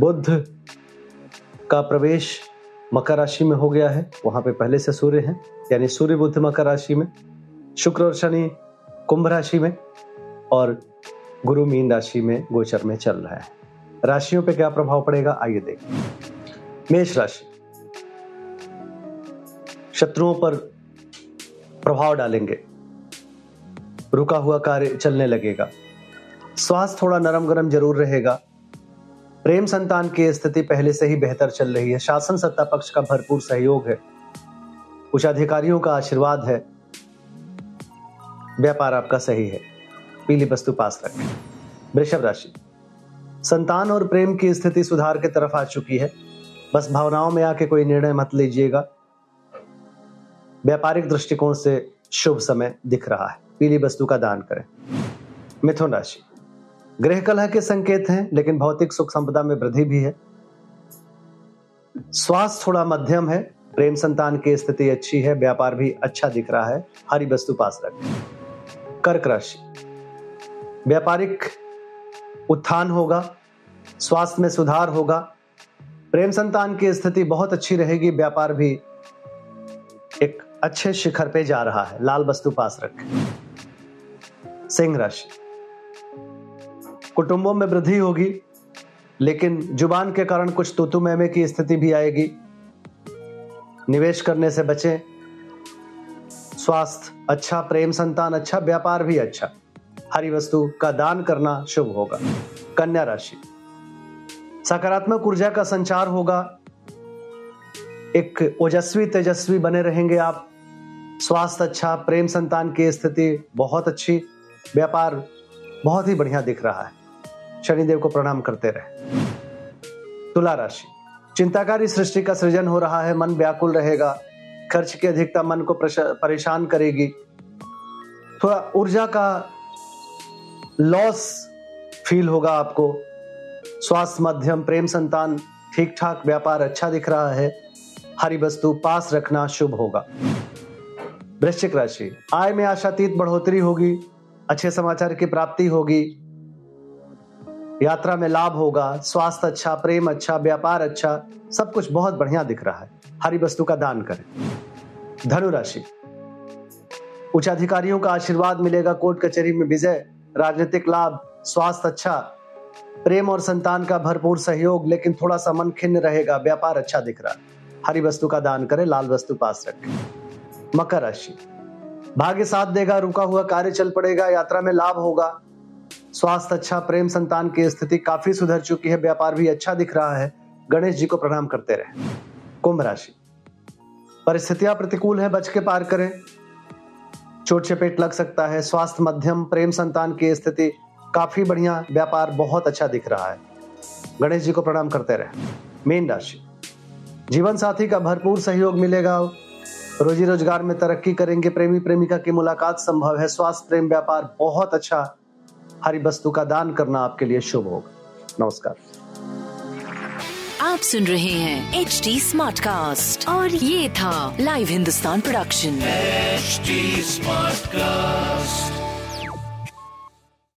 बुध का प्रवेश मकर राशि में हो गया है। वहाँ पे पहले से सूर्य है, यानी सूर्य बुद्ध मकर राशि में, शुक्र और शनि कुंभ राशि में, और गुरु मीन राशि में गोचर में चल रहा है। राशियों पे क्या प्रभाव पड़ेगा? आइए देखें मेष राशि। शत्रुओं पर प्रभाव डालेंगे। रुका हुआ कार्य चलने लगेगा। स्वास्थ्य थोड़ा नरम गरम ज़रूर रहेगा। प्रेम संतान की स्थिति पहले से ही बेहतर चल रही है। शासन सत्ता पक्ष का भरपूर सहयोग है। कुछ अधिकारियों का आशीर्वाद है। व्यापार आपका सही है। पीली वस्तु पास रखें। वृषभ राशि। संतान और प्रेम की स्थिति सुधार की तरफ़ आ चुकी है। बस भावनाओं में आके कोई निर्णय मत लीजिएगा। व्यापारिक दृष्टिकोण से शुभ समय दिख रहा है। पीली वस्तु का दान करें। मिथुन राशि। गृह कलह के संकेत हैं, लेकिन भौतिक सुख संपदा में वृद्धि भी है। स्वास्थ्य थोड़ा मध्यम है, प्रेम संतान की स्थिति अच्छी है, व्यापार भी अच्छा दिख रहा है, हरी वस्तु पास रखें। कर्क राशि। व्यापारिक उत्थान होगा, स्वास्थ्य में सुधार होगा, प्रेम संतान की स्थिति बहुत अच्छी रहेगी, व्यापार भी एक अच्छे शिखर पे जा रहा है, लाल वस्तु पास रखें। सिंह राशि। कुटुंबों में वृद्धि होगी, लेकिन ज़ुबान के कारण कुछ तूतु मैमे की स्थिति भी आएगी। निवेश करने से बचें। स्वास्थ्य अच्छा प्रेम संतान अच्छा व्यापार भी अच्छा। हरी वस्तु का दान करना शुभ होगा। कन्या राशि। सकारात्मक ऊर्जा का संचार होगा। एक ओजस्वी, तेजस्वी बने रहेंगे आप। स्वास्थ्य अच्छा प्रेम संतान की स्थिति बहुत अच्छी। व्यापार बहुत ही बढ़िया दिख रहा है। शनिदेव को प्रणाम करते रहे। तुला राशि। चिंताकारी सृष्टि का सृजन हो रहा है, मन व्याकुल रहेगा। खर्च की अधिकता मन को परेशान करेगी। थोड़ा ऊर्जा का लॉस फील होगा आपको। स्वास्थ्य, मध्यम, प्रेम, संतान ठीक ठाक व्यापार अच्छा दिख रहा है। हरी वस्तु पास रखना शुभ होगा। वृश्चिक राशि। आय में आशातीत बढ़ोतरी होगी। अच्छे समाचार की प्राप्ति होगी। यात्रा में लाभ होगा, स्वास्थ्य अच्छा प्रेम अच्छा व्यापार अच्छा सब कुछ बहुत बढ़िया दिख रहा है। हरी वस्तु का दान करें। धनु राशि। उच्च अधिकारियों का आशीर्वाद मिलेगा, कोर्ट कचहरी में विजय, राजनीतिक लाभ, स्वास्थ्य अच्छा प्रेम और संतान का भरपूर सहयोग, लेकिन थोड़ा सा मन खिन्न रहेगा, व्यापार अच्छा दिख रहा हरी वस्तु का दान करें, लाल वस्तु पास रखें। मकर राशि। भाग्य साथ देगा, रुका हुआ कार्य चल पड़ेगा, यात्रा में लाभ होगा स्वास्थ्य अच्छा प्रेम संतान की स्थिति काफ़ी सुधर चुकी है, व्यापार भी अच्छा दिख रहा है। गणेश जी को प्रणाम करते रहे। कुंभ राशि। परिस्थितियाँ प्रतिकूल है, बच के पार करें। चोट चपेट लग सकता है, स्वास्थ्य मध्यम, प्रेम संतान की स्थिति काफ़ी बढ़िया, व्यापार बहुत अच्छा दिख रहा है। गणेश जी को प्रणाम करते रहे। मीन राशि। जीवन साथी का भरपूर सहयोग मिलेगा। रोजी रोज़गार में तरक्की करेंगे, प्रेमी प्रेमिका की मुलाकात संभव है। स्वास्थ्य, प्रेम, व्यापार बहुत अच्छा हरी वस्तु का दान करना आपके लिए शुभ होगा। नमस्कार। आप सुन रहे हैं एच डी स्मार्ट कास्ट और ये था live Hindustan production smart Smartcast.